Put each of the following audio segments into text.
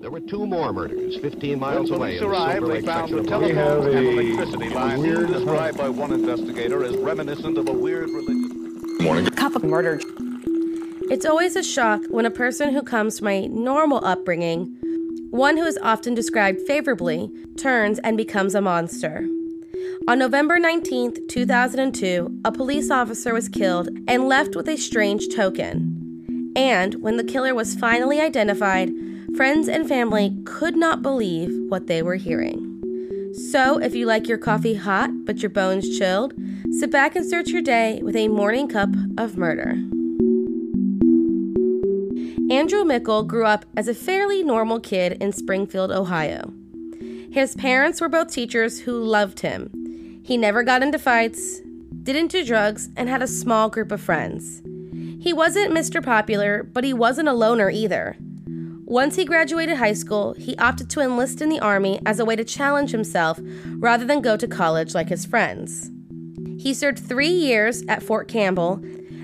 There were two more murders 15 miles when away. police in arrived, Silver they found the of telephone and a electricity line weird- described by one investigator as reminiscent of a weird religious. Morning. Cup of murder. It's always a shock when a person who comes from a normal upbringing, one who is often described favorably, turns and becomes a monster. On November 19th, 2002, a police officer was killed and left with a strange token. And when the killer was finally identified, friends and family could not believe what they were hearing. So, if you like your coffee hot but your bones chilled, sit back and start your day with a morning cup of murder. Andrew Mickel grew up as a fairly normal kid in Springfield, Ohio. His parents were both teachers who loved him. He never got into fights, didn't do drugs, and had a small group of friends. He wasn't Mr. Popular, but he wasn't a loner either. Once he graduated high school, he opted to enlist in the Army as a way to challenge himself rather than go to college like his friends. He served three years at Fort Campbell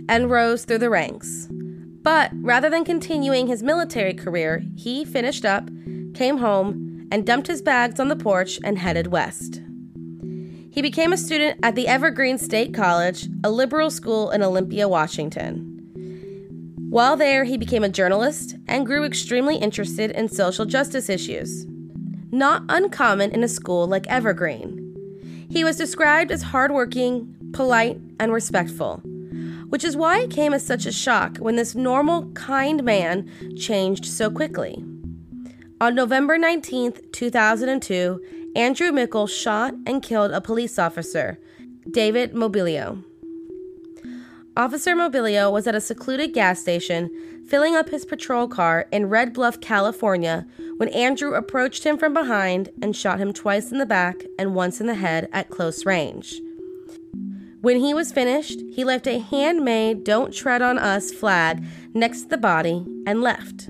and rose through the ranks. But rather than continuing his military career, he finished up, came home, and dumped his bags on the porch and headed west. He became a student at the Evergreen State College, a liberal school in Olympia, Washington. While there, he became a journalist and grew extremely interested in social justice issues. Not uncommon in a school like Evergreen. He was described as hardworking, polite, and respectful, which is why it came as such a shock when this normal, kind man changed so quickly. On November 19th, 2002, Andrew Mickel shot and killed a police officer, David Mobilio. Officer Mobilio was at a secluded gas station filling up his patrol car in Red Bluff, California, when Andrew approached him from behind and shot him twice in the back and once in the head at close range. When he was finished, he left a handmade Don't Tread on Us flag next to the body and left.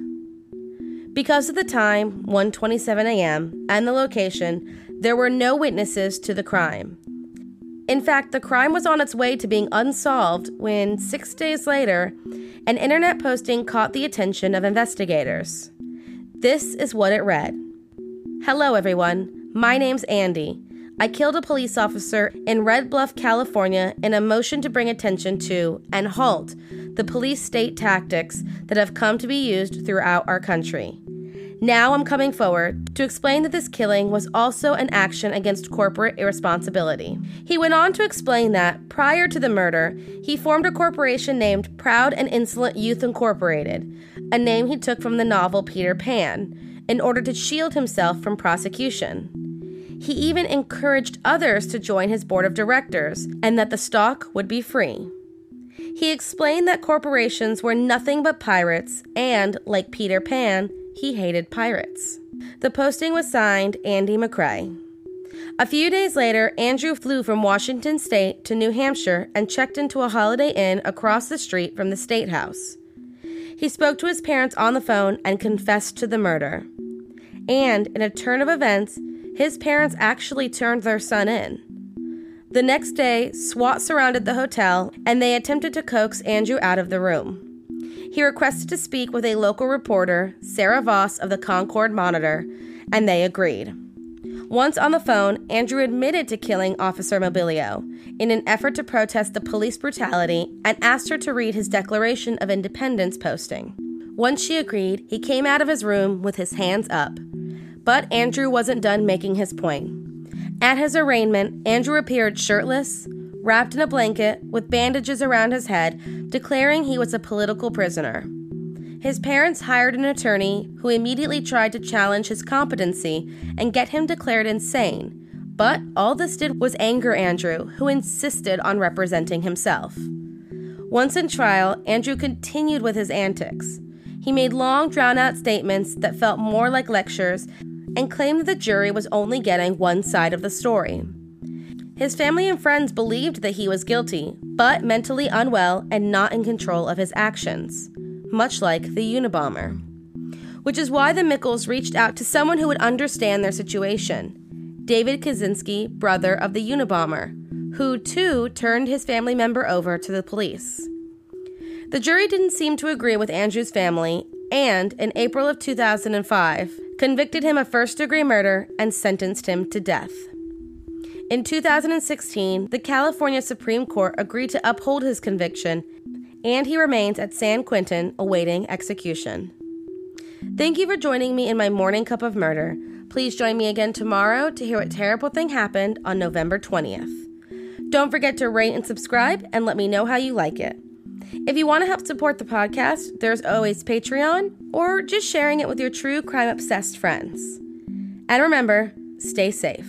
Because of the time, 1:27 a.m., and the location, there were no witnesses to the crime. In fact, the crime was on its way to being unsolved when 6 days later, an internet posting caught the attention of investigators. This is what it read. Hello everyone. My name's Andy. I killed a police officer in Red Bluff, California in a motion to bring attention to and halt the police state tactics that have come to be used throughout our country. Now I'm coming forward to explain that this killing was also an action against corporate irresponsibility. He went on to explain that, prior to the murder, he formed a corporation named Proud and Insolent Youth Incorporated, a name he took from the novel Peter Pan, in order to shield himself from prosecution. He even encouraged others to join his board of directors and that the stock would be free. He explained that corporations were nothing but pirates and, like Peter Pan, he hated pirates. The posting was signed Andy McCrae. A few days later, Andrew flew from Washington State to New Hampshire and checked into a Holiday Inn across the street from the State House. He spoke to his parents on the phone and confessed to the murder. And, in a turn of events, his parents actually turned their son in. The next day, SWAT surrounded the hotel and they attempted to coax Andrew out of the room. He requested to speak with a local reporter, Sarah Voss of the Concord Monitor, and they agreed. Once on the phone, Andrew admitted to killing Officer Mobilio in an effort to protest the police brutality and asked her to read his Declaration of Independence posting. Once she agreed, he came out of his room with his hands up. But Andrew wasn't done making his point. At his arraignment, Andrew appeared shirtless, wrapped in a blanket, with bandages around his head, declaring he was a political prisoner. His parents hired an attorney who immediately tried to challenge his competency and get him declared insane. But all this did was anger Andrew, who insisted on representing himself. Once in trial, Andrew continued with his antics. He made long, drawn out statements that felt more like lectures and claimed the jury was only getting one side of the story. His family and friends believed that he was guilty, but mentally unwell and not in control of his actions, much like the Unabomber. Which is why the Mickels reached out to someone who would understand their situation David Kaczynski, brother of the Unabomber, who too turned his family member over to the police. The jury didn't seem to agree with Andrew's family, and in April of 2005, convicted him of first degree murder and sentenced him to death. In 2016, the California Supreme Court agreed to uphold his conviction, and he remains at San Quentin awaiting execution. Thank you for joining me in my morning cup of murder. Please join me again tomorrow to hear what terrible thing happened on November 20th. Don't forget to rate and subscribe and let me know how you like it. If you want to help support the podcast, there's always Patreon or just sharing it with your true crime obsessed friends. And remember, stay safe.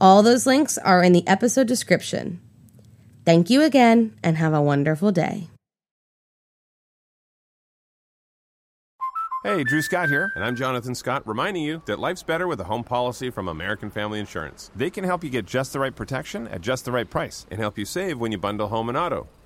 All those links are in the episode description. Thank you again and have a wonderful day. Hey, Drew Scott here, and I'm Jonathan Scott, reminding you that life's better with a home policy from American Family Insurance. They can help you get just the right protection at just the right price and help you save when you bundle home and auto.